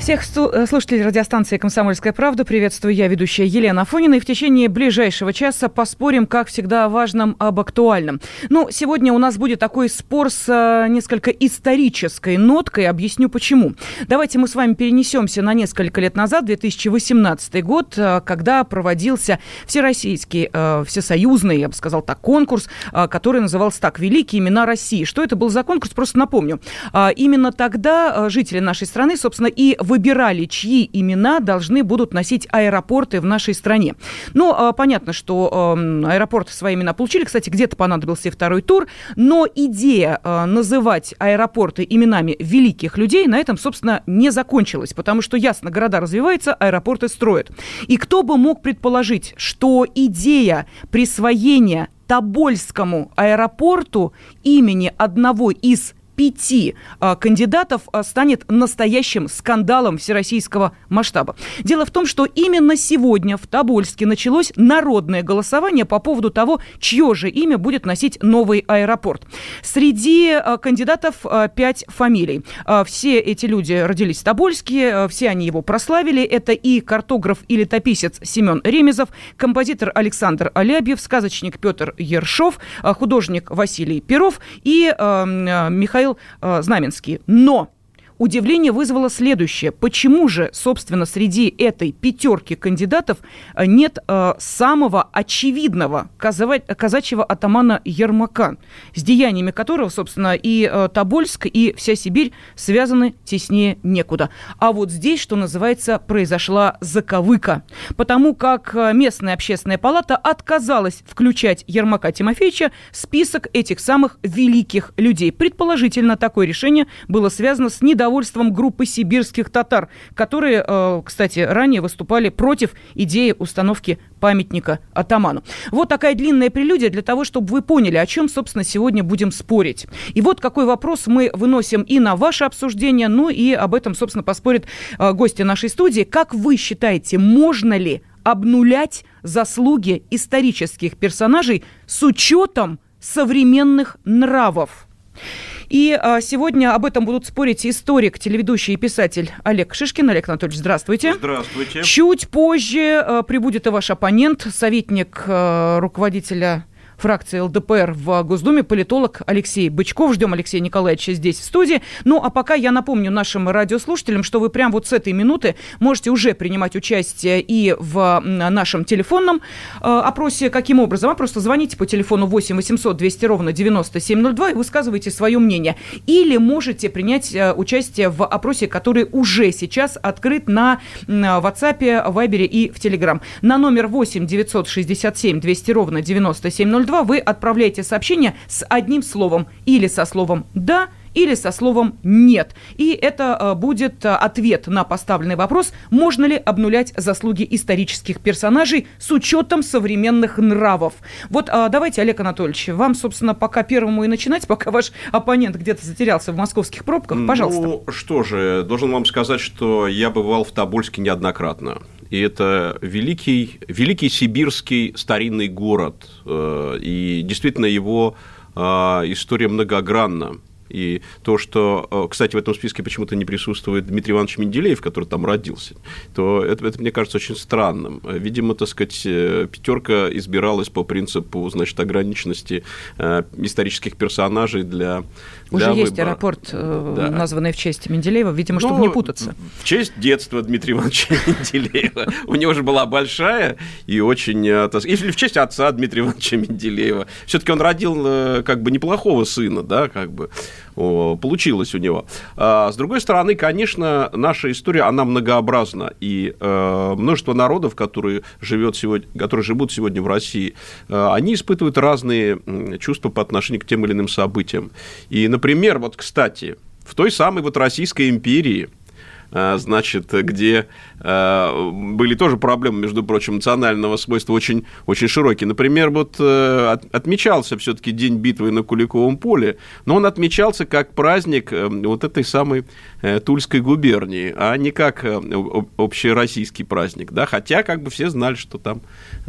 Всех э, слушателей радиостанции «Комсомольская правда» приветствую я, ведущая Елена Афонина. И в течение ближайшего часа поспорим, как всегда, о важном, об актуальном. Ну, сегодня у нас будет такой спор с э, несколько исторической ноткой. Объясню, почему. Давайте мы с вами перенесемся на несколько лет назад, 2018 год, э, когда проводился всероссийский, всесоюзный, я бы сказал так, конкурс, который назывался так «Великие имена России». Что это был за конкурс, просто напомню. Именно тогда жители нашей страны, собственно, и выбирали, чьи имена должны будут носить аэропорты в нашей стране. Ну, а, понятно, что аэропорты свои имена получили. Кстати, где-то понадобился и второй тур. Но идея а, называть аэропорты именами великих людей на этом, собственно, не закончилась. Потому что, ясно, города развиваются, аэропорты строят. И кто бы мог предположить, что идея присвоения Тобольскому аэропорту имени одного из пяти а, кандидатов а, станет настоящим скандалом всероссийского масштаба. Дело в том, что именно сегодня в Тобольске началось народное голосование по поводу того, чье же имя будет носить новый аэропорт. Среди а, кандидатов пять фамилий. Все эти люди родились в Тобольске, все они его прославили. Это и картограф и летописец Семен Ремезов, композитор Александр Алябьев, сказочник Петр Ершов, художник Василий Перов и Михаил Михаил э, Знаменский. Но Удивление вызвало следующее. Почему же, собственно, среди этой пятерки кандидатов э, нет э, самого очевидного каза- казачьего атамана Ермака, с деяниями которого, собственно, и э, Тобольск, и вся Сибирь связаны теснее некуда. А вот здесь, что называется, произошла заковыка. Потому как э, местная общественная палата отказалась включать Ермака Тимофеевича в список этих самых великих людей. Предположительно, такое решение было связано с недовольством недовольством группы сибирских татар, которые, э, кстати, ранее выступали против идеи установки памятника атаману. Вот такая длинная прелюдия для того, чтобы вы поняли, о чем, собственно, сегодня будем спорить. И вот какой вопрос мы выносим и на ваше обсуждение, ну и об этом, собственно, поспорят э, гости нашей студии. Как вы считаете, можно ли обнулять заслуги исторических персонажей с учетом современных нравов? И а, сегодня об этом будут спорить историк, телеведущий и писатель Олег Шишкин. Олег Анатольевич, здравствуйте. Здравствуйте. Чуть позже а, прибудет и ваш оппонент, советник а, руководителя фракции ЛДПР в Госдуме, политолог Алексей Бычков. Ждем Алексея Николаевича здесь, в студии. Ну, а пока я напомню нашим радиослушателям, что вы прямо вот с этой минуты можете уже принимать участие и в нашем телефонном э, опросе. Каким образом? Вы просто звоните по телефону 8 800 200 ровно 9702 и высказывайте свое мнение. Или можете принять э, участие в опросе, который уже сейчас открыт на WhatsApp, Viber и в Telegram. На номер 8 967 200 ровно 9702 2 вы отправляете сообщение с одним словом или со словом «да», или со словом «нет». И это э, будет э, ответ на поставленный вопрос, можно ли обнулять заслуги исторических персонажей с учетом современных нравов. Вот э, давайте, Олег Анатольевич, вам, собственно, пока первому и начинать, пока ваш оппонент где-то затерялся в московских пробках, пожалуйста. Ну, что же, должен вам сказать, что я бывал в Тобольске неоднократно и это великий, великий сибирский старинный город, и действительно его история многогранна. И то, что, э, кстати, в этом списке почему-то не присутствует Дмитрий Иванович Менделеев, который там родился, то это, это мне кажется очень странным. Видимо, так сказать, э, пятерка избиралась по принципу, значит, ограниченности э, исторических персонажей для уже для есть выбора. аэропорт, да. названный в честь Менделеева, видимо, чтобы ну, не путаться. В честь детства Дмитрия Ивановича Менделеева. У него же была большая и очень... Или в честь отца Дмитрия Ивановича Менделеева. Все-таки он родил как бы неплохого сына, да, как бы получилось у него. А, с другой стороны, конечно, наша история, она многообразна, и э, множество народов, которые, живет сегодня, которые живут сегодня в России, э, они испытывают разные чувства по отношению к тем или иным событиям. И, например, вот, кстати, в той самой вот Российской империи значит, где э, были тоже проблемы, между прочим, национального свойства очень, очень широкие. Например, вот отмечался все-таки День битвы на Куликовом поле, но он отмечался как праздник вот этой самой Тульской губернии, а не как общероссийский праздник, да, хотя как бы все знали, что там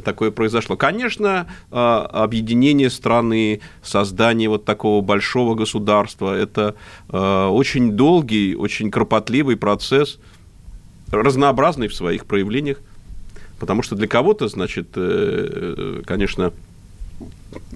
такое произошло. Конечно, объединение страны, создание вот такого большого государства, это очень долгий, очень кропотливый процесс, разнообразный в своих проявлениях, потому что для кого-то, значит, э, конечно,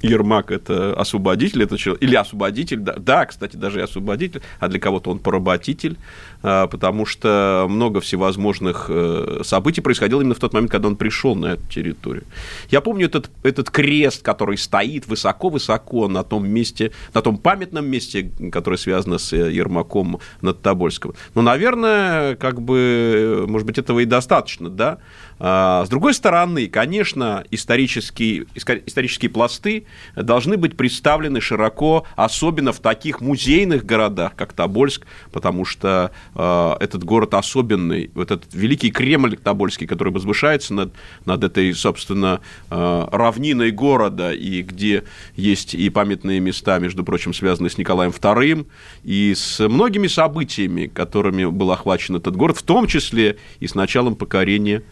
Ермак – это освободитель, это человек, или освободитель, да, да, кстати, даже и освободитель, а для кого-то он поработитель, а, потому что много всевозможных э, событий происходило именно в тот момент, когда он пришел на эту территорию. Я помню этот, этот крест, который стоит высоко-высоко на том месте, на том памятном месте, которое связано с э, Ермаком над Тобольском. Но, наверное, как бы, может быть, этого и достаточно, да, с другой стороны, конечно, исторические, исторические пласты должны быть представлены широко, особенно в таких музейных городах, как Тобольск, потому что а, этот город особенный, вот этот великий Кремль Тобольский, который возвышается над, над этой, собственно, а, равниной города, и где есть и памятные места, между прочим, связанные с Николаем II, и с многими событиями, которыми был охвачен этот город, в том числе и с началом покорения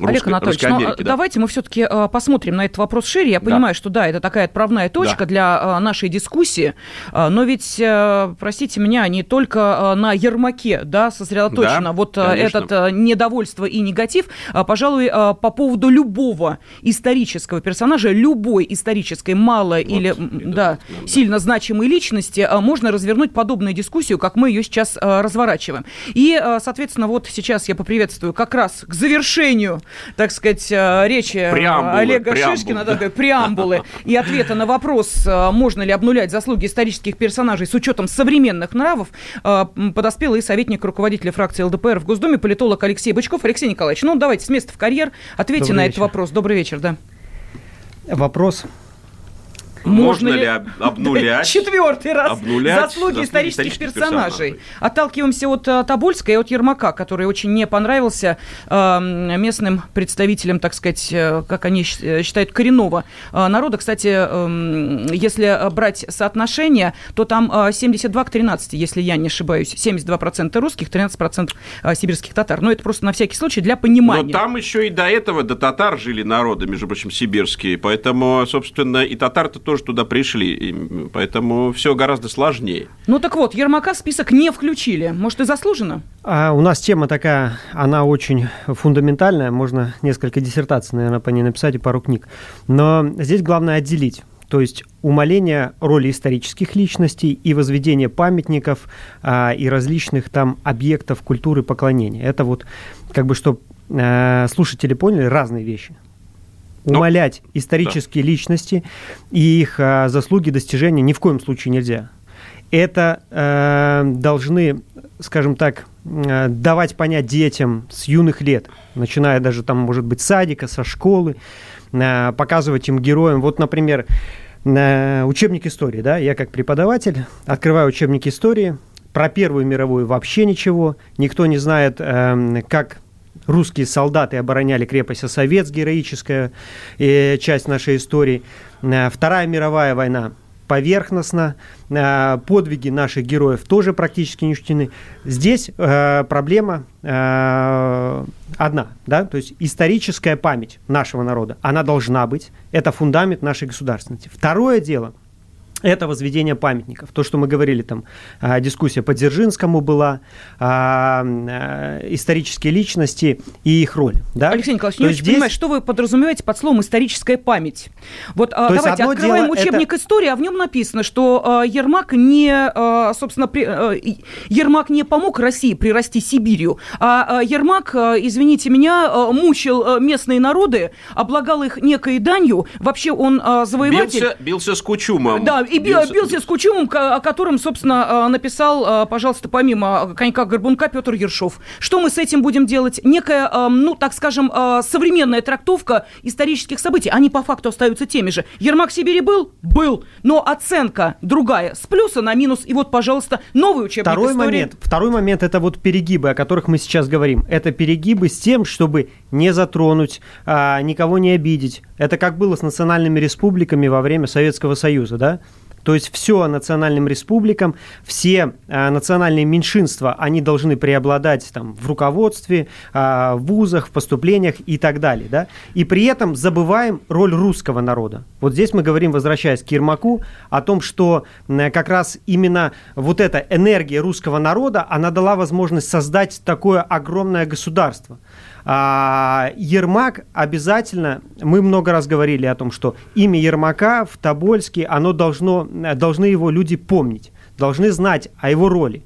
Олег Анатольевич, но ну, да. давайте мы все-таки э, посмотрим на этот вопрос шире. Я да. понимаю, что да, это такая отправная точка да. для э, нашей дискуссии, э, но ведь, простите меня, не только на Ермаке да, сосредоточено да, вот конечно. этот недовольство и негатив. Пожалуй, по поводу любого исторического персонажа, любой исторической мало вот, или да, да, сильно значимой личности можно развернуть подобную дискуссию, как мы ее сейчас разворачиваем. И, соответственно, вот сейчас я поприветствую как раз к завершению завершению, так сказать, э, речи э, преамбулы, Олега преамбулы, Шишкина, да. Да, преамбулы и ответа на вопрос, э, можно ли обнулять заслуги исторических персонажей с учетом современных нравов, подоспел и советник руководителя фракции ЛДПР в Госдуме, политолог Алексей Бычков. Алексей Николаевич, ну давайте с места в карьер, ответьте Добрый на вечер. этот вопрос. Добрый вечер, да. Вопрос можно, ли обнулять? Четвертый раз обнулять заслуги, исторических, исторических персонажей. персонажей. Отталкиваемся от э, Тобольска и от Ермака, который очень не понравился э, местным представителям, так сказать, э, как они считают, коренного народа. Кстати, эм, если брать соотношение, то там 72 к 13, если я не ошибаюсь. 72% русских, 13% сибирских татар. Но это просто на всякий случай для понимания. Но там еще и до этого, до татар жили народы, между прочим, сибирские. Поэтому, собственно, и татар-то тоже туда пришли. И поэтому все гораздо сложнее. Ну так вот, Ермака в список не включили. Может, и заслуженно? А у нас тема такая, она очень фундаментальная. Можно несколько диссертаций, наверное, по ней написать и пару книг. Но здесь главное отделить. То есть умаление роли исторических личностей и возведение памятников а, и различных там объектов культуры поклонения. Это вот как бы, чтобы э, слушатели поняли, разные вещи. Ну, умалять Но, исторические да. личности и их а, заслуги, достижения ни в коем случае нельзя. Это э, должны, скажем так, э, давать понять детям с юных лет, начиная даже там, может быть, садика, со школы, э, показывать им героям. Вот, например, э, учебник истории, да, я как преподаватель открываю учебник истории, про Первую мировую вообще ничего, никто не знает, э, как русские солдаты обороняли крепость Осовец, героическая э, часть нашей истории. Э, Вторая мировая война поверхностно, э, подвиги наших героев тоже практически не учтены. Здесь проблема одна, да, то есть историческая память нашего народа, она должна быть, это фундамент нашей государственности. Второе дело – это возведение памятников. То, что мы говорили, там а, дискуссия по Дзержинскому была, а, а, исторические личности и их роль. Да? Алексей Николаевич, не очень здесь... понимаю, что вы подразумеваете под словом «историческая память». Вот То давайте открываем учебник это... истории, а в нем написано, что Ермак не, собственно, при, Ермак не помог России прирасти Сибирью, а Ермак, извините меня, мучил местные народы, облагал их некой данью. Вообще он завоеватель... Бился, бился с Кучумом. Да, и бился, бился с Кучумом, о котором, собственно, э, написал, э, пожалуйста, помимо конька Горбунка Петр Ершов. Что мы с этим будем делать? Некая, ну, так скажем, современная трактовка исторических событий. Они по факту остаются теми же. Ермак Сибири был? Был. Но оценка другая. С плюса на минус. И вот, пожалуйста, новый учебник второй истории. Момент, второй момент – это вот перегибы, о которых мы сейчас говорим. Это перегибы с тем, чтобы не затронуть, а, никого не обидеть. Это как было с национальными республиками во время Советского Союза, да? То есть все национальным республикам, все э, национальные меньшинства, они должны преобладать там, в руководстве, э, в вузах, в поступлениях и так далее. Да? И при этом забываем роль русского народа. Вот здесь мы говорим, возвращаясь к Ермаку, о том, что э, как раз именно вот эта энергия русского народа, она дала возможность создать такое огромное государство. А, Ермак обязательно, мы много раз говорили о том, что имя Ермака в Тобольске, оно должно, должны его люди помнить, должны знать о его роли.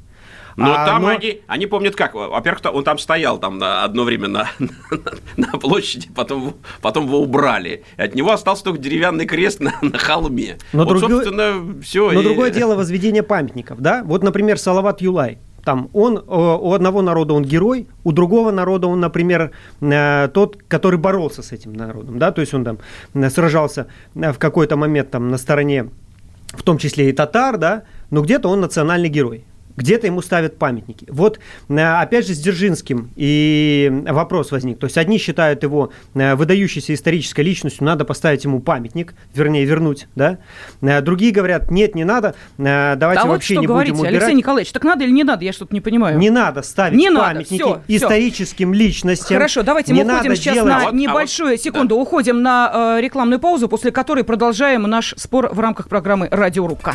Но а, там но... Они, они помнят как. Во-первых, он там стоял там на одно время на, на, на площади, потом, потом его убрали. От него остался только деревянный крест на, на холме. Но, вот, другое, собственно, все. Но и... другое дело возведение памятников, да? Вот, например, Салават Юлай там он у одного народа он герой, у другого народа он, например, э, тот, который боролся с этим народом, да, то есть он там э, сражался э, в какой-то момент там на стороне, в том числе и татар, да, но где-то он национальный герой где-то ему ставят памятники. Вот, э, опять же, с Дзержинским и вопрос возник. То есть одни считают его э, выдающейся исторической личностью, надо поставить ему памятник, вернее, вернуть, да? Э, другие говорят, нет, не надо, давайте да вообще вот не говорите, будем убирать. Алексей Николаевич, так надо или не надо? Я что-то не понимаю. Не надо ставить не памятники надо, все, историческим все. личностям. Хорошо, давайте не мы уходим сейчас делать... на небольшую а вот, секунду, да. уходим на э, рекламную паузу, после которой продолжаем наш спор в рамках программы «Радиорубка».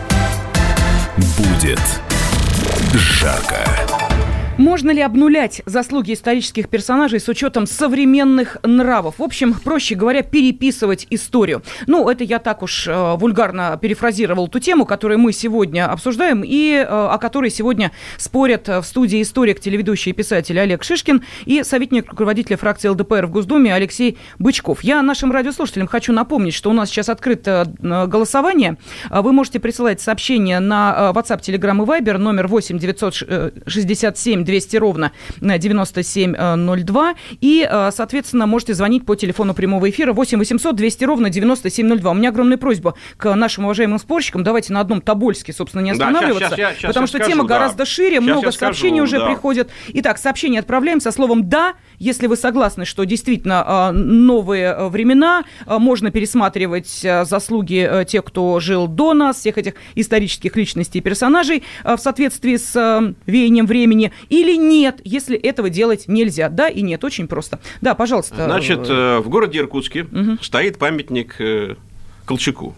Будет жарко. Можно ли обнулять заслуги исторических персонажей с учетом современных нравов? В общем, проще говоря, переписывать историю. Ну, это я так уж э, вульгарно перефразировал ту тему, которую мы сегодня обсуждаем и э, о которой сегодня спорят в студии историк, телеведущий и писатель Олег Шишкин и советник руководителя фракции ЛДПР в Госдуме Алексей Бычков. Я нашим радиослушателям хочу напомнить, что у нас сейчас открыто э, голосование. Вы можете присылать сообщения на WhatsApp, Telegram и Viber номер 8 967 200 ровно 9702. И, э, соответственно, можете звонить по телефону прямого эфира 8 800 200 ровно 9702. У меня огромная просьба к нашим уважаемым спорщикам. Давайте на одном Тобольске, собственно, не останавливаться. Да, сейчас, сейчас, потому что скажу, тема да. гораздо шире, сейчас много сообщений скажу, уже да. приходят. Итак, сообщение отправляем со словом «да». Если вы согласны, что действительно э, новые э, времена, можно пересматривать заслуги тех, кто жил до нас, всех этих исторических личностей и персонажей в соответствии с веянием времени, или нет, если этого делать нельзя? Да и нет, очень просто. Да, пожалуйста. Значит, э, в городе Иркутске угу. стоит памятник э, Колчаку.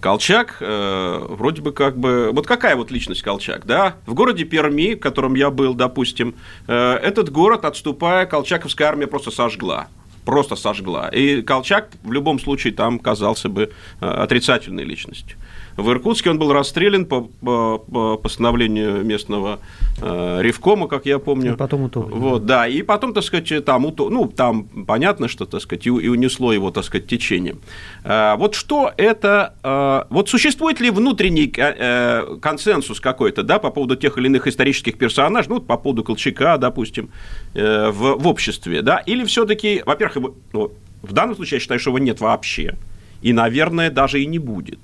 Колчак, э, вроде бы как бы... Вот какая вот личность Колчак, да? В городе Перми, в котором я был, допустим, э, этот город, отступая, Колчаковская армия просто сожгла просто сожгла. И Колчак в любом случае там казался бы э, отрицательной личностью. В Иркутске он был расстрелян по, по, по постановлению местного э, ревкома, как я помню. И потом утоплен. Вот, да, и потом, так сказать, там, ну, там понятно, что, так сказать, и, и унесло его, так сказать, течением. Э, вот что это, э, вот существует ли внутренний э, консенсус какой-то, да, по поводу тех или иных исторических персонажей, ну, по поводу Колчака, допустим, э, в, в обществе, да, или все таки во-первых, ну, в данном случае я считаю, что его нет вообще, И, наверное, даже и не будет.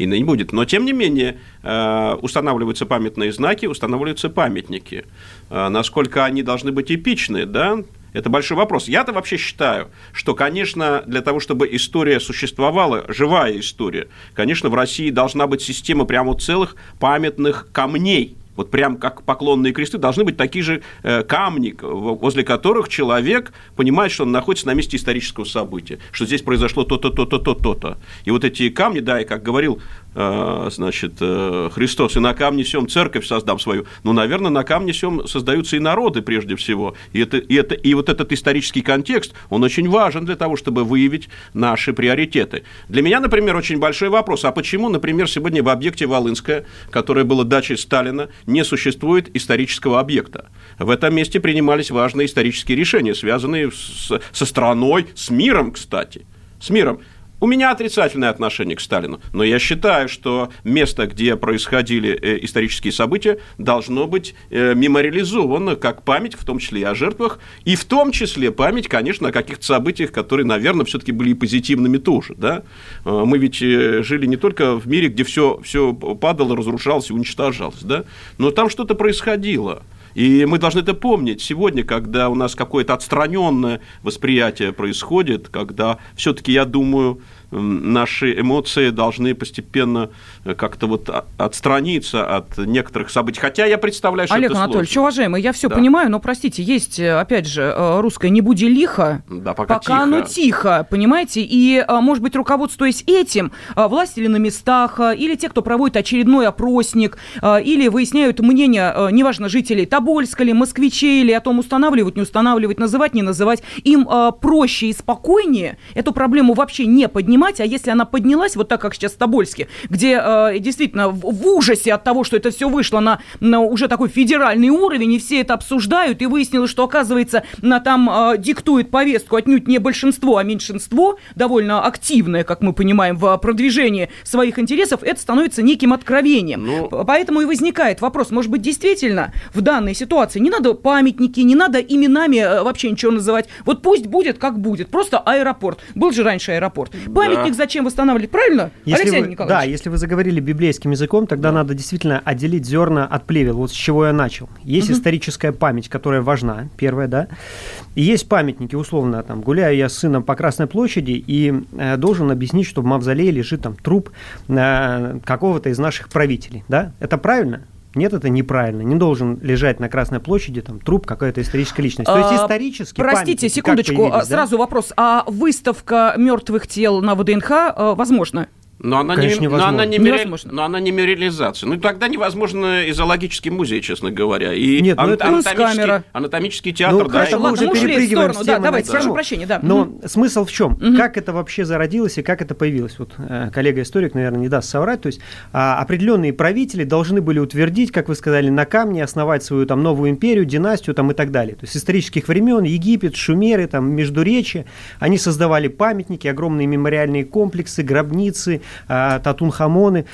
И не будет. Но, тем не менее, э, устанавливаются памятные знаки, устанавливаются памятники. Э, насколько они должны быть эпичны, да, это большой вопрос. Я-то вообще считаю, что, конечно, для того, чтобы история существовала, живая история, конечно, в России должна быть система прямо целых памятных камней, вот прям как поклонные кресты, должны быть такие же э, камни, возле которых человек понимает, что он находится на месте исторического события, что здесь произошло то-то, то-то, то-то. И вот эти камни, да, и как говорил значит, э, Христос, и на камне сем церковь создам свою. Ну, наверное, на камне сем создаются и народы прежде всего. И, это, и, это, и вот этот исторический контекст, он очень важен для того, чтобы выявить наши приоритеты. Для меня, например, очень большой вопрос, а почему, например, сегодня в объекте Волынская, которое было дачей Сталина, не существует исторического объекта. В этом месте принимались важные исторические решения, связанные с, со страной, с миром, кстати. С миром. У меня отрицательное отношение к Сталину, но я считаю, что место, где происходили э, исторические события, должно быть э, мемориализовано как память, в том числе и о жертвах, и в том числе память, конечно, о каких-то событиях, которые, наверное, все-таки были и позитивными тоже. Да? Э, мы ведь жили не только в мире, где все, все падало, разрушалось и уничтожалось, да? но там что-то происходило. И мы должны это помнить. Сегодня, когда у нас какое-то отстраненное восприятие происходит, когда все-таки, я думаю, наши эмоции должны постепенно как-то вот отстраниться от некоторых событий. Хотя я представляю, что Олег это Анатольевич, сложно. уважаемый, я все да. понимаю, но, простите, есть, э, опять же, э, русское «не буди лихо», да, пока, пока тихо. оно тихо, понимаете? И, может быть, руководствуясь этим, власти или на местах, или те, кто проводит очередной опросник, или выясняют мнение, неважно, жителей Тобольска или москвичей, или о том устанавливать, не устанавливать, называть, не называть, им проще и спокойнее эту проблему вообще не поднимать, а если она поднялась, вот так, как сейчас в Тобольске, где э, действительно в, ужасе от того, что это все вышло на, на уже такой федеральный уровень, и все это обсуждают, и выяснилось, что, оказывается, на, там э, диктует повестку отнюдь не большинство, а меньшинство, довольно активное, как мы понимаем, в продвижении своих интересов, это становится неким откровением. Ну... Поэтому и возникает вопрос, может быть, действительно в данной ситуации не надо памятники, не надо именами э, вообще ничего называть. Вот пусть будет, как будет. Просто аэропорт. Был же раньше аэропорт. Памятник зачем восстанавливать, правильно, если Алексей вы, Николаевич? Да, если вы заговорили библейским языком, тогда да. надо действительно отделить зерна от плевел. Вот с чего я начал. Есть угу. историческая память, которая важна, первая, да. И есть памятники, условно, там, гуляю я с сыном по Красной площади и э, должен объяснить, что в мавзолее лежит там труп э, какого-то из наших правителей, да. Это правильно? Нет, это неправильно. Не должен лежать на Красной площади там труп какой-то исторической личности. То есть а, исторически. Простите, секундочку, сразу да? вопрос. А выставка мертвых тел на ВДНХ э, возможно? Но она, Конечно, не, но, она не мери... но она не мерилизация. Ну, тогда невозможно и зоологический музей, честно говоря. И Нет, ну, это анатомический, анатомический театр. Ну, да, это мы уже перепрыгиваем сторону, да, давайте, прошу прощения, да. Но угу. смысл в чем? Угу. Как это вообще зародилось и как это появилось? Вот э, коллега-историк, наверное, не даст соврать. То есть а, определенные правители должны были утвердить, как вы сказали, на камне, основать свою там новую империю, династию там и так далее. То есть исторических времен Египет, Шумеры, там, Междуречие, они создавали памятники, огромные мемориальные комплексы, гробницы, Татунхамоны,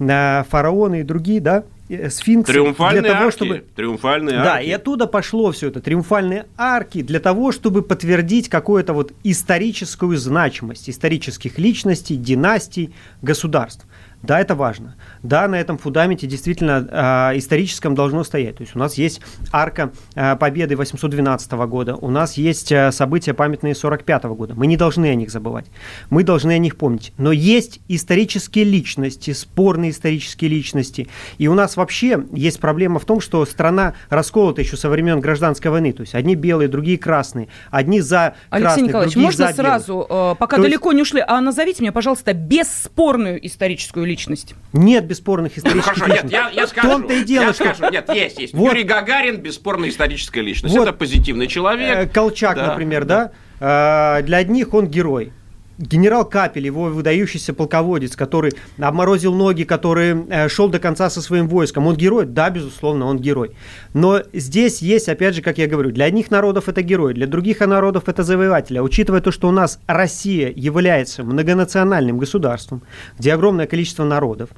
а, фараоны и другие, да, э, сфинксы. Триумфальные для того, арки. Чтобы... Триумфальные да, арки. и оттуда пошло все это. Триумфальные арки для того, чтобы подтвердить какую-то вот историческую значимость исторических личностей, династий, государств. Да, это важно. Да, на этом фундаменте действительно э, историческом должно стоять. То есть у нас есть арка э, победы 812 года, у нас есть э, события памятные 45 года. Мы не должны о них забывать. Мы должны о них помнить. Но есть исторические личности, спорные исторические личности. И у нас вообще есть проблема в том, что страна расколота еще со времен гражданской войны. То есть одни белые, другие красные. Одни за Алексей красных, Николаевич, другие можно за сразу, белых. пока То далеко есть... не ушли, а назовите мне, пожалуйста, бесспорную историческую личность личность. Нет бесспорных исторических ну, личностей. Нет, я, я скажу. том-то и дело, я что... скажу. Нет, есть, есть. Вот. Юрий Гагарин бесспорная историческая личность. Вот. Это позитивный человек. Э, Колчак, да. например, да? да? Э, для одних он герой генерал Капель, его выдающийся полководец, который обморозил ноги, который э, шел до конца со своим войском, он герой? Да, безусловно, он герой. Но здесь есть, опять же, как я говорю, для одних народов это герой, для других народов это завоеватель. А учитывая то, что у нас Россия является многонациональным государством, где огромное количество народов,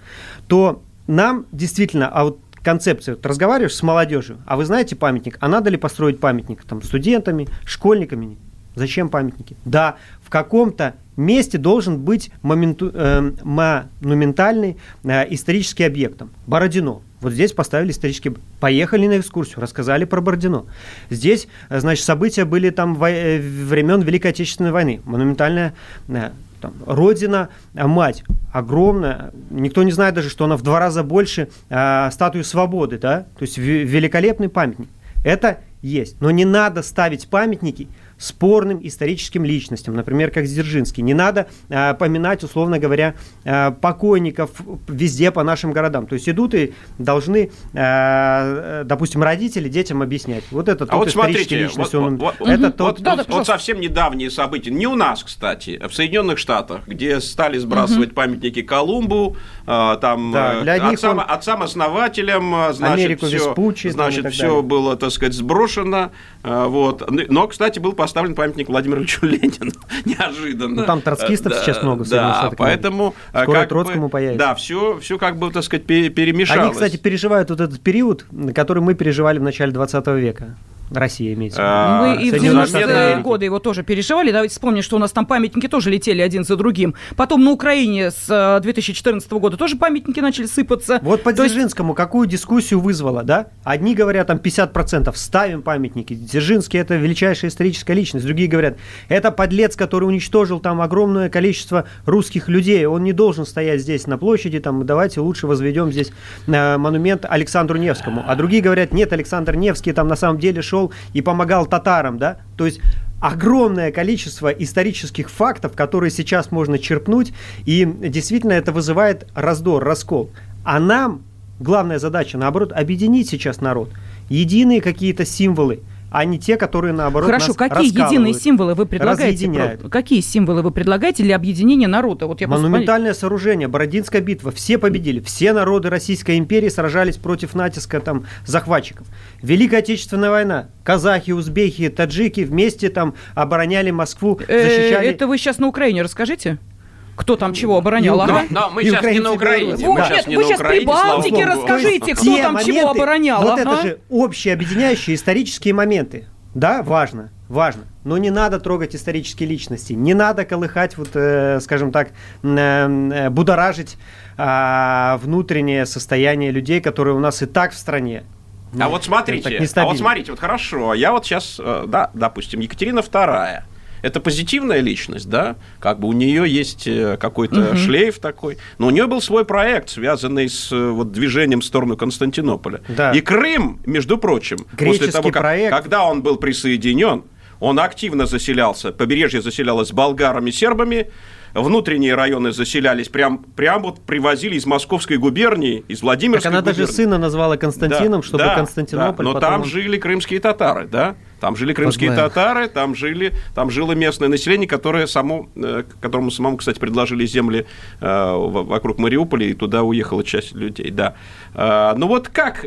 то нам действительно, а вот концепция. Вот разговариваешь с молодежью, а вы знаете памятник, а надо ли построить памятник там, студентами, школьниками? Зачем памятники? Да, в каком-то месте должен быть моменту, э, монументальный э, исторический объект. Там, Бородино. Вот здесь поставили исторический... Поехали на экскурсию, рассказали про Бородино. Здесь, э, значит, события были там во... э, времен Великой Отечественной войны. Монументальная э, там, Родина, э, мать огромная. Никто не знает даже, что она в два раза больше э, статуи свободы, да? То есть ве- великолепный памятник. Это есть. Но не надо ставить памятники спорным историческим личностям, например, как Дзержинский. Не надо э, поминать, условно говоря, э, покойников везде по нашим городам. То есть идут и должны, э, допустим, родители детям объяснять. Вот это А тот вот исторический смотрите, личность, вот, он- вот- вот- это вот- тот... вот- вот пожалуйста. совсем недавние события, не у нас, кстати, а в Соединенных Штатах, где стали сбрасывать памятники Колумбу, а, там Да, э, для одних отцам, он- отцам-основателям, а, значит, Америку все, Веспуччи значит, все далее. было, так сказать, сброшено, а, вот. Но, кстати, был поставлен памятник Владимиру Ильичу Ленину, неожиданно. Ну, там троцкистов Э, сейчас много Да, поэтому... э, Скоро как Троцкому бы, появится. Да, все, все как бы, так сказать, пе- перемешалось. Они, кстати, переживают вот этот период, который мы переживали в начале 20 века. Россия имеется. в виду. А, Мы и в Соединенные 90-е Штаты Америки. годы его тоже переживали. Давайте вспомним, что у нас там памятники тоже летели один за другим. Потом на Украине с э, 2014 года тоже памятники начали сыпаться. Вот по То есть- Дзержинскому какую дискуссию вызвало, да? Одни говорят, там 50% ставим памятники. Дзержинский – это величайшая историческая личность. Другие говорят, это подлец, который уничтожил там огромное количество русских людей. Он не должен стоять здесь на площади, там, давайте лучше возведем здесь э, монумент Александру Невскому. А другие говорят, нет, Александр Невский там на самом деле шел и помогал татарам, да? То есть огромное количество исторических фактов, которые сейчас можно черпнуть, и действительно это вызывает раздор, раскол. А нам главная задача, наоборот, объединить сейчас народ. Единые какие-то символы, а не те, которые, наоборот, Хорошо, нас какие единые символы вы предлагаете? Какие символы вы предлагаете для объединения народа? Вот я просто Монументальное сооружение, Бородинская битва, все победили, все народы Российской империи сражались против натиска там захватчиков. Великая Отечественная война, казахи, узбеки, таджики вместе там обороняли Москву, Э, защищали... Это вы сейчас на Украине расскажите? Кто там чего оборонял? И Ага. Но мы сейчас не на Украине. белорусы. мы Вот, сейчас нет, не вы на сейчас Украине, при Балтике расскажите, кто Те там чего моменты- оборонял. Вот ага. это же общие объединяющие исторические моменты. Да, важно, важно. Но не надо трогать исторические личности, не надо колыхать, вот, э, скажем так, э, будоражить а, внутреннее состояние людей, которые у нас и так в стране. А вот так смотрите, а вот смотрите, вот хорошо, я вот сейчас, да, допустим, Екатерина II, это позитивная личность, да, как бы у нее есть э, какой-то шлейф такой, но у нее был свой проект, связанный с э, вот движением в сторону Константинополя. Да. И Крым, между прочим, после Греческий того, как, проект. когда он был присоединен, он активно заселялся, побережье заселялось болгарами, сербами, внутренние районы заселялись, прям, прям вот привозили из Московской губернии, из Так Владимирской она даже губернии. сына назвала Константином, Да, чтобы да, Константинополь да, но потом там жили крымские татары, да? Там жили крымские знаем. татары, там жили, там жило местное население, которое само, э, которому самому, кстати, предложили земли э, вокруг Мариуполя, и туда уехала часть людей, да. Э, Ну вот как,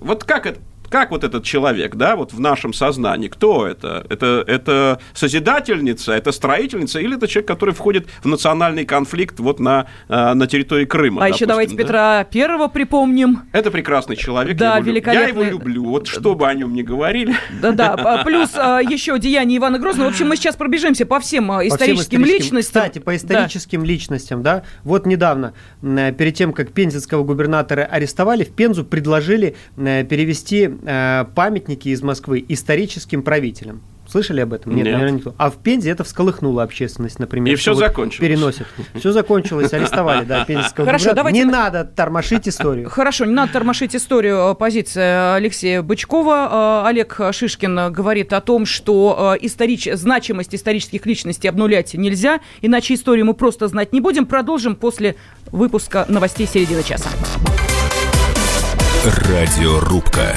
вот как это? Как вот этот человек, да, вот в нашем сознании, кто это? Это, это созидательница, это строительница, или это человек, который входит в национальный конфликт вот на, э, на территории Крыма? А еще допустим, давайте да? Петра Первого припомним. Это прекрасный человек. Да, я его, люб- Я его великолепный. люблю. Вот что бы о нем ни говорили. Да-да, а, плюс а, еще деяния Ивана Грозного. В общем, мы сейчас пробежимся по всем всем историческим личностям. Кстати, по историческим личностям, да, вот недавно, э, перед тем, как пензенского губернатора арестовали, в Пензу предложили э, перевести э, памятники из Москвы историческим правителям. Слышали об этом? Нет. наверное, никто. А в Пензе это всколыхнуло общественность, например. И что всё закончилось. Переносят. Все закончилось, арестовали, да, пензенского Хорошо, давайте Не надо тормошить историю. Хорошо, не надо тормошить историю. э, Позиция Алексея Бычкова. Э, Олег Шишкин говорит о том, что э, историч... значимость исторических личностей обнулять нельзя, иначе историю мы просто знать не будем. Продолжим после выпуска новостей середины часа. Радиорубка.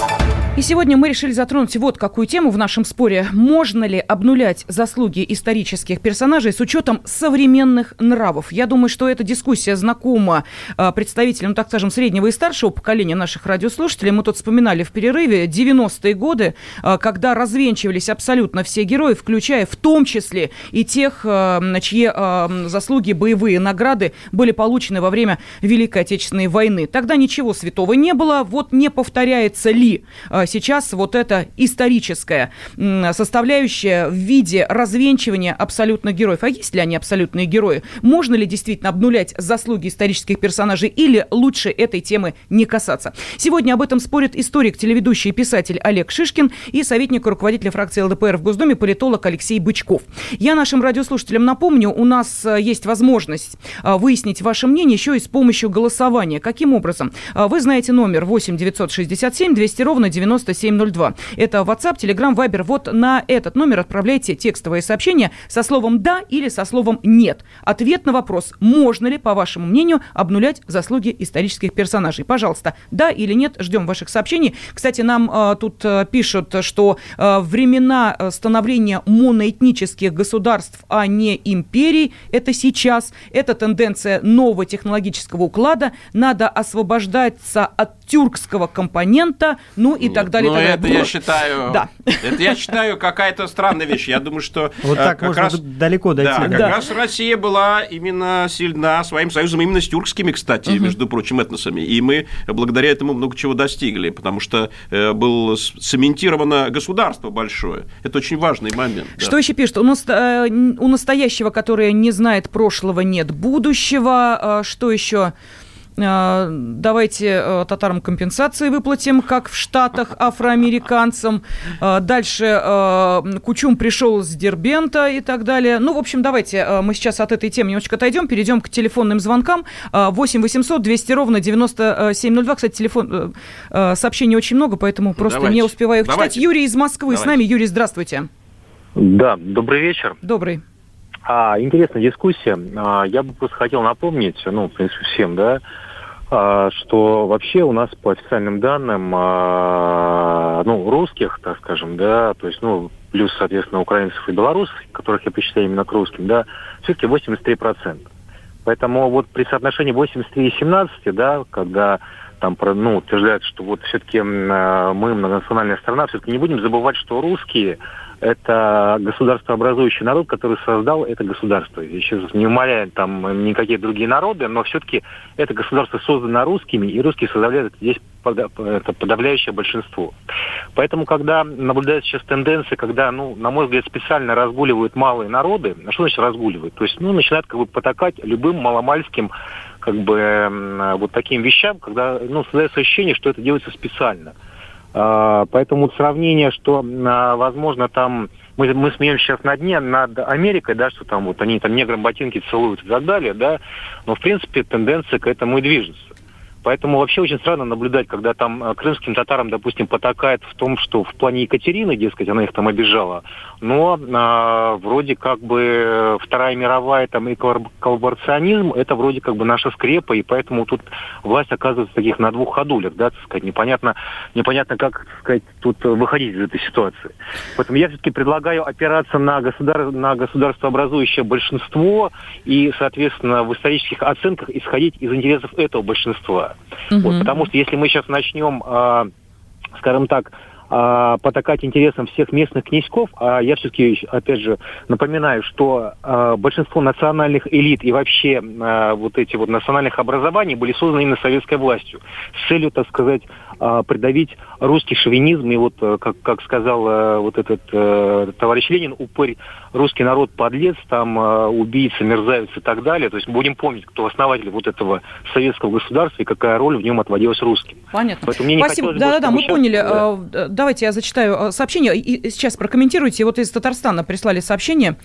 И сегодня мы решили затронуть вот какую тему в нашем споре. Можно ли обнулять заслуги исторических персонажей с учетом современных нравов? Я думаю, что эта дискуссия знакома а, представителям, так скажем, среднего и старшего поколения наших радиослушателей. Мы тут вспоминали в перерыве 90-е годы, а, когда развенчивались абсолютно все герои, включая в том числе и тех, а, чьи заслуги, боевые награды были получены во время Великой Отечественной войны. Тогда ничего святого не было. Вот не повторяется ли сейчас вот эта историческая составляющая в виде развенчивания абсолютных героев. А есть ли они абсолютные герои? Можно ли действительно обнулять заслуги исторических персонажей или лучше этой темы не касаться? Сегодня об этом спорит историк, телеведущий и писатель Олег Шишкин и советник руководителя фракции ЛДПР в Госдуме политолог Алексей Бычков. Я нашим радиослушателям напомню, у нас э, есть возможность э, выяснить ваше мнение еще и с помощью голосования. Каким образом? Э, вы знаете номер 8 967 200 ровно 90 9702. Это WhatsApp, Telegram, Viber. Вот на этот номер отправляйте текстовые сообщения со словом «да» или со словом «нет». Ответ на вопрос, можно ли, по вашему мнению, обнулять заслуги исторических персонажей. Пожалуйста, да или нет, ждем ваших сообщений. Кстати, нам э, тут э, пишут, что э, времена э, становления моноэтнических государств, а не империй, это сейчас. Это тенденция нового технологического уклада. Надо освобождаться от тюркского компонента, ну и так так далее. Ну, так это я считаю... Да. Это я считаю какая-то странная вещь. Я думаю, что... Вот э, так как можно раз, далеко дойти. Да, как да. раз Россия была именно сильна своим союзом, именно с тюркскими, кстати, угу. между прочим, этносами. И мы благодаря этому много чего достигли, потому что э, было цементировано государство большое. Это очень важный момент. Что да. еще пишет? У, нас, э, у настоящего, которое не знает прошлого, нет будущего. Что еще? А, давайте э, татарам компенсации выплатим, как в Штатах, афроамериканцам. А, дальше э, Кучум пришел с Дербента и так далее. Ну, в общем, давайте э, мы сейчас от этой темы немножечко отойдем, перейдем к телефонным звонкам. 8 800 200 ровно 9702. Кстати, телефон, сообщений очень много, поэтому просто давайте. не успеваю их давайте. читать. Юрий из Москвы давайте. с нами. Юрий, здравствуйте. Да, добрый вечер. Добрый. А, интересная дискуссия. А, я бы просто хотел напомнить, ну, в принципе, всем, да, а, что вообще у нас по официальным данным, а, ну, русских, так скажем, да, то есть, ну, плюс, соответственно, украинцев и белорусов, которых я причисляю именно к русским, да, все-таки 83%. Поэтому вот при соотношении 83 и 17, да, когда там ну, утверждают, что вот все-таки мы многонациональная страна, все-таки не будем забывать, что русские это государствообразующий народ, который создал это государство. Сейчас не умоляя там никакие другие народы, но все-таки это государство создано русскими, и русские составляют здесь подавляющее большинство. Поэтому, когда наблюдается сейчас тенденция, когда, ну, на мой взгляд, специально разгуливают малые народы, а что значит разгуливают? То есть, ну, начинают как бы потакать любым маломальским как бы вот таким вещам, когда, ну, создается ощущение, что это делается специально. А, поэтому сравнение, что, а, возможно, там мы, мы смеемся сейчас на дне над Америкой, да, что там вот они там неграм ботинки целуют и так далее, да, но в принципе тенденция к этому и движется. Поэтому вообще очень странно наблюдать, когда там э, крымским татарам, допустим, потакает в том, что в плане Екатерины, дескать, она их там обижала, но а, вроде как бы Вторая мировая там и коллаборационизм, это вроде как бы наша скрепа, и поэтому тут власть оказывается таких на двух ходулях, да, так сказать, непонятно, непонятно как, так сказать, тут выходить из этой ситуации. Поэтому я все-таки предлагаю опираться на, государ... на государствообразующее большинство и, соответственно, в исторических оценках исходить из интересов этого большинства. Угу. Вот, потому что если мы сейчас начнем, э, скажем так, э, потакать интересам всех местных князьков, а я все-таки, опять же, напоминаю, что э, большинство национальных элит и вообще э, вот эти вот национальных образований были созданы именно советской властью с целью, так сказать, э, придавить русский шовинизм и вот, э, как, как сказал э, вот этот э, товарищ Ленин, упырь, русский народ подлец, там э, убийца, мерзавец и так далее. То есть будем помнить, кто основатель вот этого советского государства и какая роль в нем отводилась русским. Понятно. Поэтому мне Спасибо. Да-да-да, мы поняли. Да. Э, давайте я зачитаю э, сообщение. И сейчас прокомментируйте. Вот из Татарстана прислали сообщение.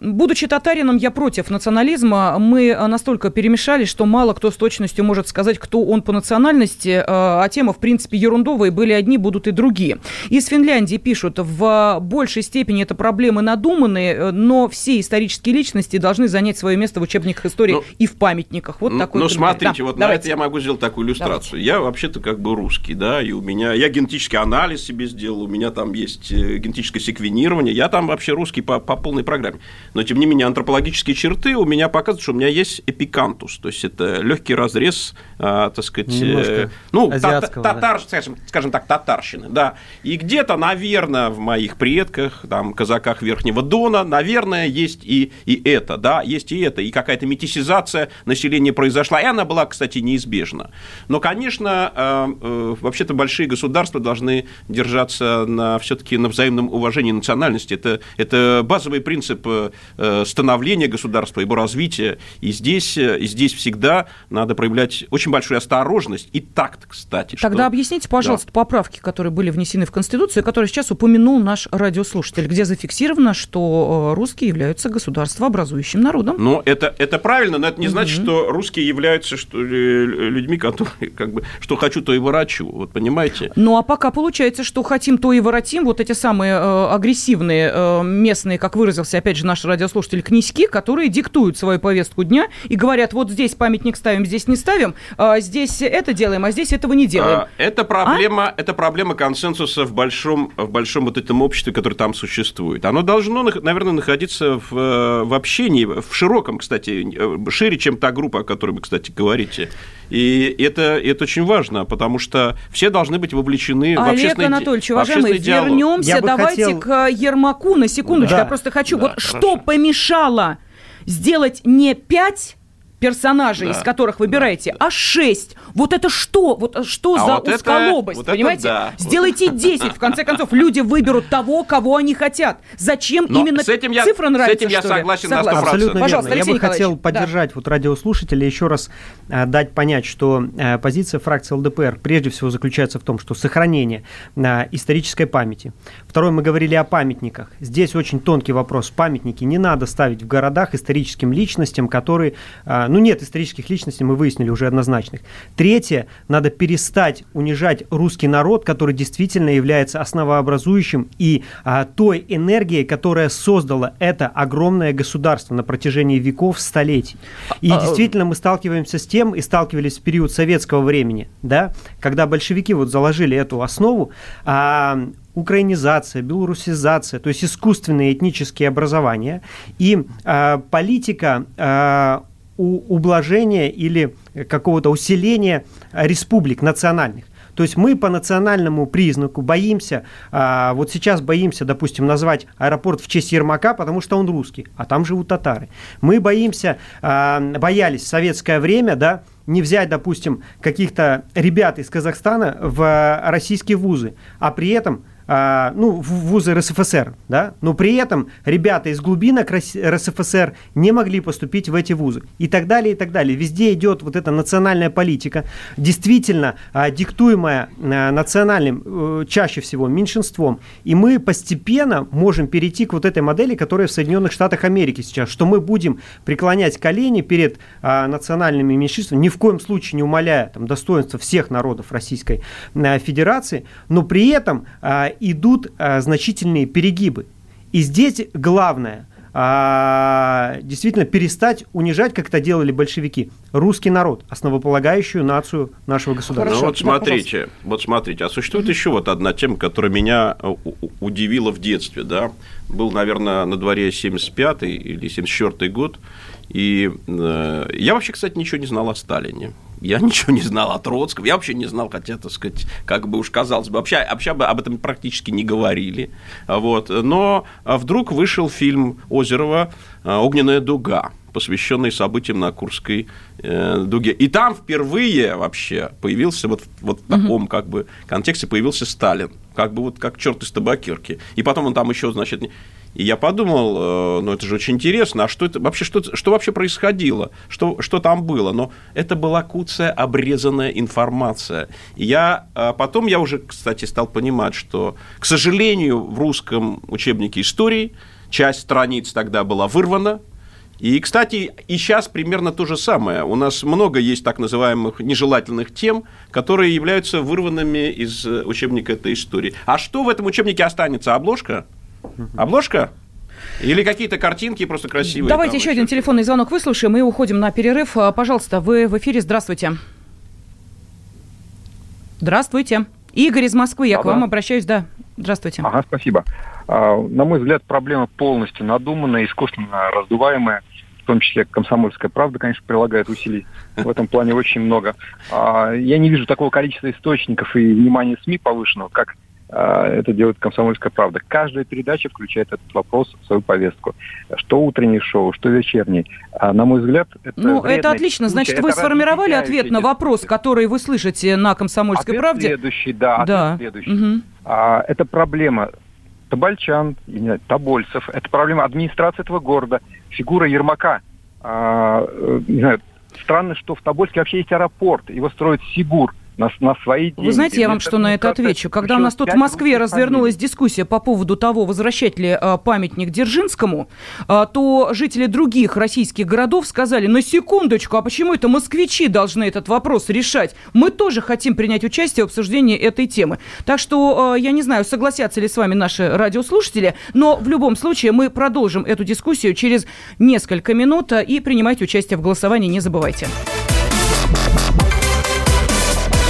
Будучи татарином, я против национализма. Мы настолько перемешались, что мало кто с точностью может сказать, кто он по национальности. а тема, в принципе, ерундовая, были одни, будут и другие. Из Финляндии пишут, в большей степени это проблемы надуманные, но все исторические личности должны занять свое место в учебниках истории ну, и в памятниках. Вот такой Ну, смотрите, да, вот давайте. на это я могу сделать такую иллюстрацию. Давайте. Я вообще-то как бы русский, да, и у меня, я генетический анализ себе сделал, у меня там есть э, генетическое секвенирование, я там вообще русский по, по полной программе. Но, тем не менее, антропологические черты у меня показывают, что у меня есть эпикантус, то есть это легкий разрез, а, так сказать, э, ну, татар, да. скажем, скажем так, татарщины, да. И где-то, наверное, в моих предках, там, казаках Верхнего Дона, наверное, есть и, и это, да, есть и это, и какая-то метисизация населения произошла, и она была, кстати, неизбежна. Но, конечно, э, э, вообще-то большие государства должны держаться на все-таки на взаимном уважении национальности. Это, это базовый принцип становления государства, его развития. И здесь, и здесь всегда надо проявлять очень большую осторожность и такт, кстати. Тогда что... объясните, пожалуйста, да. поправки, которые были внесены в Конституцию, которые сейчас упомянул наш радиослушатель, где зафиксировано, что э, русские являются государствообразующим народом. Ну, это, это правильно, но это не значит, угу. что русские являются что, людьми, которые, как бы, что хочу, то и ворочу, вот понимаете? Ну, а пока получается, что хотим, то и воротим, вот эти самые э, агрессивные э, местные, как выразился, опять же, наш радиослушатель, князьки, которые диктуют свою повестку дня и говорят, вот здесь памятник ставим, здесь не ставим, а здесь это делаем, а здесь этого не делаем. А, это проблема, а? это проблема консенсуса в большом, в большом вот этом обществе, которое там существует. Оно должно, наверное, находиться в, э, в общении, в широком, кстати, э, шире, чем та группа, о которой вы, кстати, говорите. И это, это очень важно, потому что все должны быть вовлечены Олег в общественный Анатольевич, уважаемый, вернемся давайте хотел... к Ермаку на секундочку. Да. Я просто хочу, да, вот хорошо. что помешало сделать не пять персонажей, да, из которых выбираете, да. а 6. Вот это что? Вот что а за вот узколобость, это, понимаете? Вот это да. Сделайте 10, в конце концов, люди выберут того, кого они хотят. Зачем Но именно с этим я, цифра нравится, С этим я согласен на 100%. Абсолютно Пожалуйста, верно. Я бы хотел поддержать да. вот радиослушателя, еще раз э, дать понять, что э, позиция фракции ЛДПР прежде всего заключается в том, что сохранение э, исторической памяти. Второе, мы говорили о памятниках. Здесь очень тонкий вопрос. Памятники не надо ставить в городах историческим личностям, которые... Э, ну, нет исторических личностей, мы выяснили уже однозначных. Третье, надо перестать унижать русский народ, который действительно является основообразующим и а, той энергией, которая создала это огромное государство на протяжении веков, столетий. И а, действительно мы сталкиваемся с тем, и сталкивались в период советского времени, да, когда большевики вот заложили эту основу, а, украинизация, белорусизация, то есть искусственные этнические образования и э, политика э, ублажения или какого-то усиления республик национальных. То есть мы по национальному признаку боимся, а, вот сейчас боимся, допустим, назвать аэропорт в честь Ермака, потому что он русский, а там живут татары. Мы боимся, боялись в советское время, да, не взять, допустим, каких-то ребят из Казахстана в российские вузы, а при этом а, ну, в вузы РСФСР, да, но при этом ребята из глубинок РСФСР не могли поступить в эти вузы. И так далее, и так далее. Везде идет вот эта национальная политика, действительно а, диктуемая а, национальным, а, чаще всего меньшинством, и мы постепенно можем перейти к вот этой модели, которая в Соединенных Штатах Америки сейчас, что мы будем преклонять колени перед национальными меньшинствами, ни в коем случае не умаляя там, достоинства всех народов Российской а, Федерации, но при этом идут а, значительные перегибы. И здесь главное а, действительно перестать унижать, как это делали большевики, русский народ, основополагающую нацию нашего государства. Ну вот смотрите, вот смотрите, а существует еще вот одна тема, которая меня э, удивила в детстве, да, был, наверное, на дворе 75-й или 74-й год, и э, я вообще, кстати, ничего не знал о Сталине. Я ничего не знал о Троцком, я вообще не знал, хотя, так сказать, как бы уж казалось бы, вообще, вообще об этом практически не говорили. Вот. Но вдруг вышел фильм Озерова «Огненная дуга», посвященный событиям на Курской э, дуге. И там впервые вообще появился вот, вот в таком угу. как бы контексте появился Сталин, как бы вот как черт из табакерки. И потом он там еще, значит, и я подумал, э, ну это же очень интересно, а что это вообще, что, что вообще происходило, что, что там было? Но это была куцая, обрезанная информация. И я, э, потом я уже, кстати, стал понимать, что, к сожалению, в русском учебнике истории часть страниц тогда была вырвана, И, кстати, и сейчас примерно то же самое. У нас много есть так называемых нежелательных тем, которые являются вырванными из э, учебника этой истории. А что в этом учебнике останется? Обложка? Обложка? Или какие-то картинки просто красивые? Давайте еще один телефонный звонок выслушаем и уходим на перерыв. А, Пожалуйста, вы в эфире. Здравствуйте. Здравствуйте. Игорь из Москвы, я к Да-да. вам обращаюсь, да. Здравствуйте. Ага, спасибо. А, На мой взгляд, проблема полностью надуманная, искусственно раздуваемая. В том числе комсомольская правда, конечно, прилагает усилий в этом плане очень много. А, Я не вижу такого количества источников и внимания СМИ повышенного, как а, это делает комсомольская правда. Каждая передача включает этот вопрос в свою повестку. Что утреннее шоу, что вечерний. А, На мой взгляд, это Ну, это отлично. Значит, дискуссия, вы это сформировали ответ на вопрос, который вы слышите на «Комсомольской Ответ правде». следующий, да, Да. следующий. Мгм. А, это проблема знаю, Тобольцев, это проблема администрации этого города, фигура Ермака. А, э, не знаю, странно, что в Тобольске вообще есть аэропорт, его строит Сигур на, на свои деньги. Вы знаете, я вам Вместо что на это отвечу? Когда у нас тут в Москве развернулась дискуссия по поводу того, возвращать ли а, памятник Дзержинскому, а, то жители других российских городов сказали, на секундочку, а почему это москвичи должны этот вопрос решать? Мы тоже хотим принять участие в обсуждении этой темы. Так что а, я не знаю, согласятся ли с вами наши радиослушатели, но в любом случае мы продолжим эту дискуссию через несколько минут и принимайте участие в голосовании, не забывайте.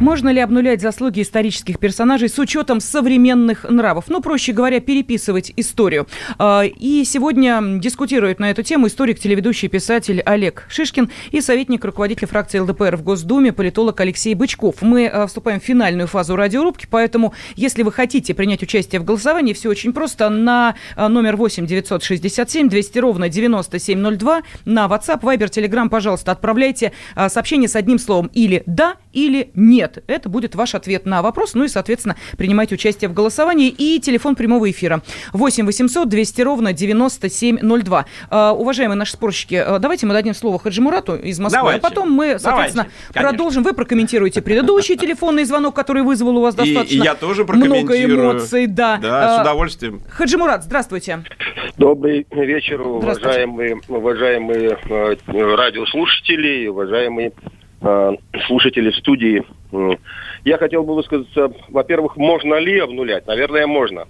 Можно ли обнулять заслуги исторических персонажей с учетом современных нравов? Ну, проще говоря, переписывать историю. А, И сегодня дискутирует на эту тему историк, телеведущий писатель Олег Шишкин и советник руководителя фракции ЛДПР в Госдуме, политолог Алексей Бычков. Мы а, вступаем в финальную фазу радиорубки, поэтому, если вы хотите принять участие в голосовании, все очень просто. На а, номер 8 967 200 ровно 9702 на WhatsApp, Viber, Telegram, пожалуйста, отправляйте сообщение с одним словом или «да», или «нет». Это будет ваш ответ на вопрос. Ну и, соответственно, принимайте участие в голосовании. И телефон прямого эфира 8 800 200 ровно 9702. А, уважаемые наши спорщики, а, давайте мы дадим слово Хаджимурату из Москвы, Давайте. а потом мы, соответственно, Давайте, конечно. продолжим. Вы прокомментируете предыдущий телефонный звонок, который вызвал у вас И, достаточно и я тоже много эмоций. Да, Да, с А, удовольствием. Хаджимурат, здравствуйте. Добрый вечер, уважаемые, уважаемые э, радиослушатели, уважаемые э, слушатели в студии. Я хотел бы высказаться, во-первых, можно ли обнулять? Наверное, можно,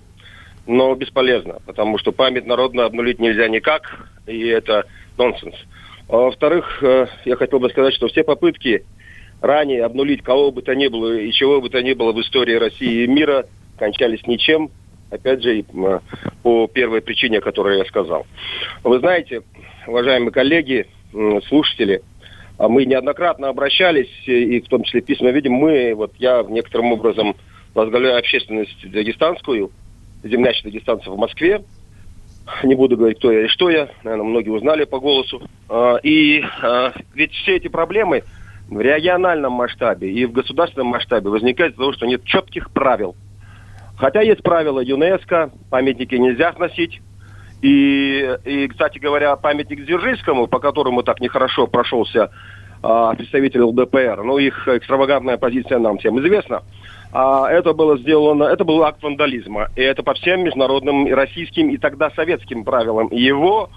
но бесполезно, потому что память народную обнулить нельзя никак, и это нонсенс. А во-вторых, э, я хотел бы сказать, что все попытки ранее обнулить кого бы то ни было и чего бы то ни было в истории России и мира кончались ничем, опять же, по первой причине, о которой я сказал. Вы знаете, уважаемые коллеги, слушатели, мы неоднократно обращались, и в том числе в письменном виде, мы, вот я некоторым образом возглавляю общественность дагестанскую, землячная дагестанцев в Москве, не буду говорить, кто я и что я, наверное, многие узнали по голосу. А, И а, ведь все эти проблемы в региональном масштабе и в государственном масштабе возникают из-за того, что нет четких правил. Хотя есть правила ЮНЕСКо, памятники нельзя сносить. И, и, кстати говоря, памятник Дзержинскому, по которому так нехорошо прошелся а, представитель ЛДПР, ну, их экстравагантная позиция нам всем известна, а, это было сделано, это был акт вандализма. И это по всем международным и российским, и тогда советским правилам. Его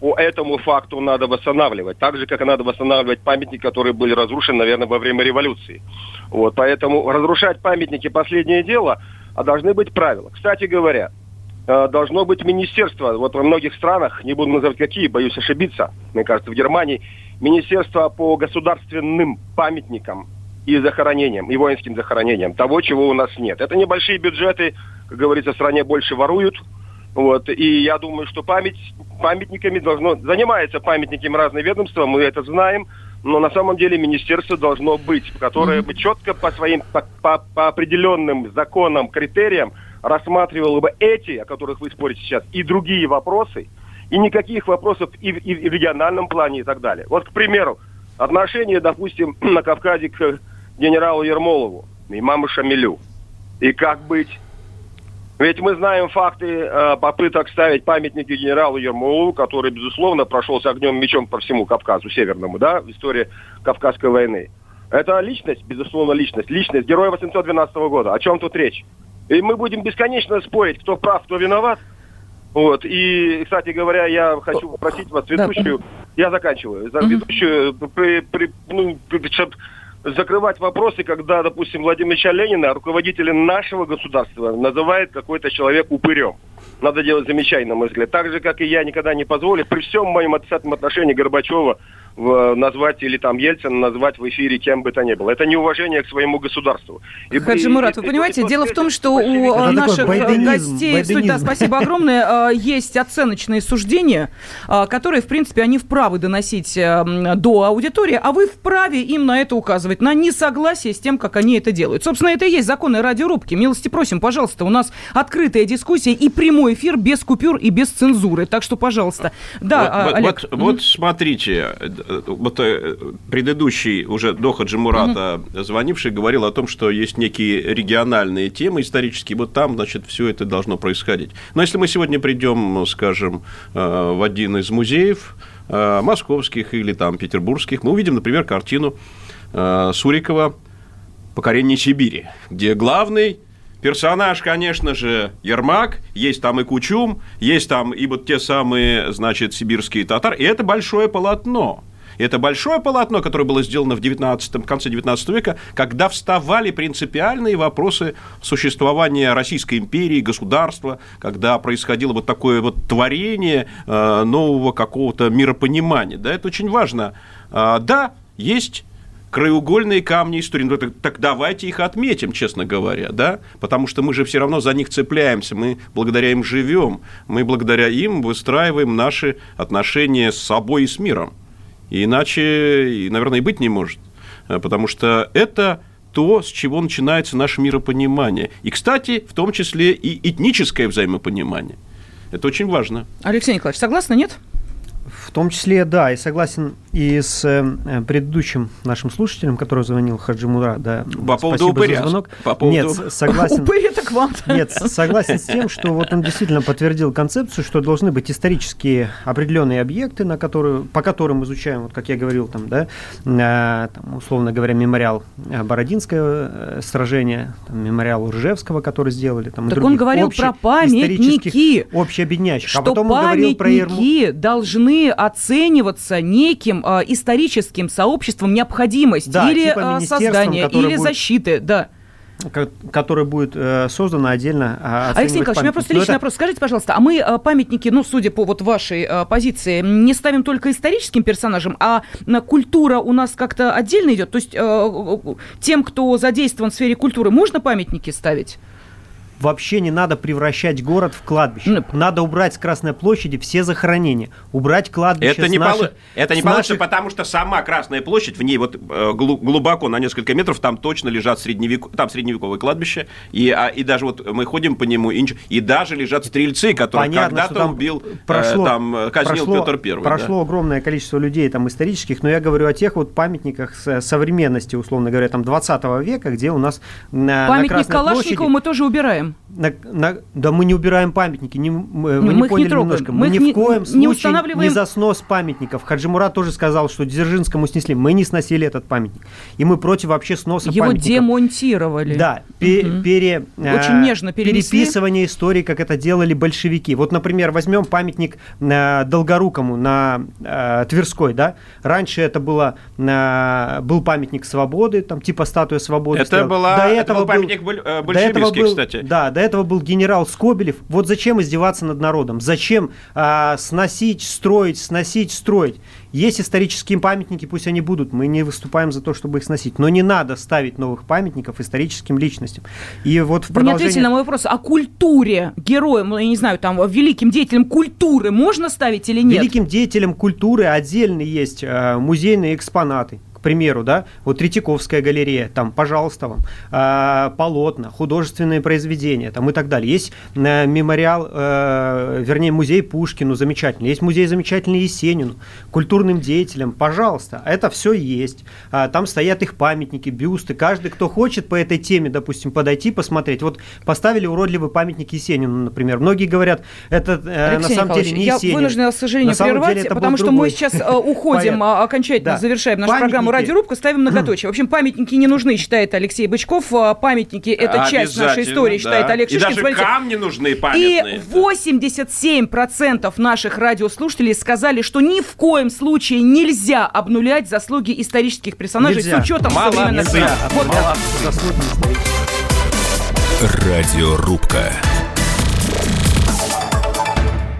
по этому факту надо восстанавливать. Так же, как и надо восстанавливать памятники, которые были разрушены, наверное, во время революции. Вот, поэтому разрушать памятники – последнее дело, а должны быть правила. Кстати говоря, должно быть министерство, вот во многих странах, не буду называть какие, боюсь ошибиться, мне кажется, в Германии, министерство по государственным памятникам и захоронениям, и воинским захоронениям, того, чего у нас нет. Это небольшие бюджеты, как говорится, в стране больше воруют, Вот, и я думаю, что память памятниками должно занимается памятниками разные ведомства, мы это знаем, но на самом деле министерство должно быть, которое бы четко по своим по, по, по определенным законам, критериям рассматривало бы эти, о которых вы спорите сейчас, и другие вопросы, и никаких вопросов и, в- и в региональном плане и так далее. Вот, к примеру, отношение, допустим, на Кавказе к генералу Ермолову, имаму Шамилю. И как быть? Ведь мы знаем факты э, попыток ставить памятники генералу Ермолову, который, безусловно, прошелся огнем мечом по всему Кавказу Северному, да, в истории Кавказской войны. Это личность, безусловно, личность. Личность героя 812 года. О чем тут речь? И мы будем бесконечно спорить, кто прав, кто виноват. Вот. И, кстати говоря, я хочу попросить вас, ведущую, я заканчиваю, за ведущую, при, при, ну, при- чтоб закрывать вопросы, когда, допустим, Владимир Ильича Ленина, руководителя нашего государства, называет какой-то человек упырем. Надо делать замечание, на мой взгляд. Так же, как и я никогда не позволю, при всем моем отрицательном отношении Горбачева назвать или там Ельцина назвать в эфире кем бы то ни было. Это неуважение к своему государству. И- Хаджи и- Мурат, и- вы и- понимаете, и- дело в том, что у Это наших э, байденизм, гостей, суть, да, байденизм. спасибо огромное, э, есть оценочные суждения, э, которые, в принципе, они вправе доносить э, до аудитории, а вы вправе им на это указывать, на несогласие с тем, как они это делают. Собственно, это и есть законы радиорубки. Милости просим, пожалуйста, у нас открытая дискуссия и прямой эфир без купюр и без цензуры. Так что, пожалуйста. Да, вот, а, вот- Олег. вот, вот смотрите, э, э, вот э, предыдущий уже до Хаджи Мурата звонивший говорил о том, что есть некие региональные темы исторические, вот там, значит, все это должно происходить. Но если мы сегодня придем, скажем, э, в один из музеев э, московских или там петербургских, мы увидим, например, картину Сурикова «Покорение Сибири», где главный персонаж, конечно же, Ермак, есть там и Кучум, есть там и вот те самые, значит, сибирские татары, и это большое полотно. Это большое полотно, которое было сделано в 19, конце 19 века, когда вставали принципиальные вопросы существования Российской империи, государства, когда происходило вот такое вот творение э, нового какого-то миропонимания. Да, это очень важно. А, да, есть краеугольные камни истории. Ну, так, так давайте их отметим, честно говоря, да? Потому что мы же все равно за них цепляемся, мы благодаря им живем, мы благодаря им выстраиваем наши отношения с собой и с миром. Иначе, наверное, и быть не может. Э, Потому что это то, с чего начинается наше миропонимание. И, кстати, в том числе и этническое взаимопонимание. Это очень важно. Алексей Николаевич, согласны, нет? В том числе, да, и согласен и с э, предыдущим нашим слушателем, который звонил Хаджи Мура, да. По поводу спасибо упыря. за звонок. По поводу- Нет, согласен. К вам. Нет, согласен с тем, что вот он действительно подтвердил концепцию, что должны быть исторические определенные объекты, на которые, по которым изучаем, вот как я говорил, там, да, э, там, условно говоря, мемориал э, Бородинское э, сражение, там, мемориал Ржевского, который сделали. Там, Так он говорил общих про памятники. Общеобъединяющих. что а потом он говорил про Ерму- памятники должны оцениваться неким э, историческим сообществом необходимость Да, или типа министерством, создания, или будет- защиты, да. ко- которое будет э, создано отдельно. а, Алексей Николаевич, у меня просто Но личный это- вопрос. Скажите, пожалуйста, а мы э, памятники, ну, судя по вот вашей э, позиции, не ставим только историческим персонажам, а на культура у нас как-то отдельно идет? То есть э, тем, кто задействован в сфере культуры, можно памятники ставить? Вообще не надо превращать город в кладбище. Надо убрать с Красной площади все захоронения. Убрать кладбище Это с не, наших- полу- это не получится, наших- потому что сама Красная площадь, в ней вот э, глу- глубоко, на несколько метров, там точно лежат средневек... там средневековое кладбище, и, а, и даже вот мы ходим по нему, и, и даже лежат стрельцы, которые когда-то там убил, э, прошло, там, э, казнил прошло- Петр Первый. Прошло огромное количество людей там исторических, но я говорю о тех вот памятниках с- современности, условно говоря, там 20 века, где у нас на, на Памятник Красной Калашникову площади- мы тоже убираем. На- на- да мы не убираем памятники, не, мы, вы мы не их не поняли трогаем. немножко. Мы Мы, их ни не- в коем не случае устанавливаем- не за снос памятников. Хаджимурат тоже сказал, что Дзержинскому снесли. Мы не сносили этот памятник. И мы против вообще сноса Его памятников. демонтировали. Да, пе- Мгм. пере, Очень э, нежно перенесли. переписывание истории, как это делали большевики. Вот, например, возьмем памятник э, Долгорукому на э, Тверской, да. Раньше это было, э, был памятник свободы, там типа статуя свободы. Это стояла. была- До это этого был памятник боль- э, до этого большевистский, был- кстати. Да, до этого был генерал Скобелев. Вот зачем издеваться над народом? Зачем а, сносить, строить, сносить, строить? Есть исторические памятники, пусть они будут. Мы не выступаем за то, чтобы их сносить. Но не надо ставить новых памятников историческим личностям. И вот в Вы не ответили на мой вопрос. О культуре героям, ну, я не знаю, там, великим деятелям культуры можно ставить или нет? Великим деятелям культуры отдельно есть э, музейные экспонаты примеру, да, вот Третьяковская галерея, там, пожалуйста вам, э, полотна, художественные произведения, там и так далее. Есть э, мемориал, э, вернее, музей Пушкину замечательный, есть музей замечательный Есенину, культурным деятелям, пожалуйста, это все есть. А, там стоят их памятники, бюсты, каждый, кто хочет по этой теме, допустим, подойти, посмотреть. Вот поставили уродливый памятник Есенину, например. Многие говорят, это э, на самом деле не я Есенин. Я вынуждена, к сожалению, прервать, потому что другой. мы сейчас э, уходим, Понятно. окончательно да. завершаем нашу памятники. программу радиорубка, ставим многоточие. В общем, памятники не нужны, считает Алексей Бычков. А памятники – это часть нашей истории, да. считает Олег Шишкин. И даже Смотрите, камни нужны памятные. И 87% наших радиослушателей сказали, что ни в коем случае нельзя обнулять заслуги исторических персонажей нельзя. с учетом Молодцы. современных... Вот Молодцы. Радиорубка.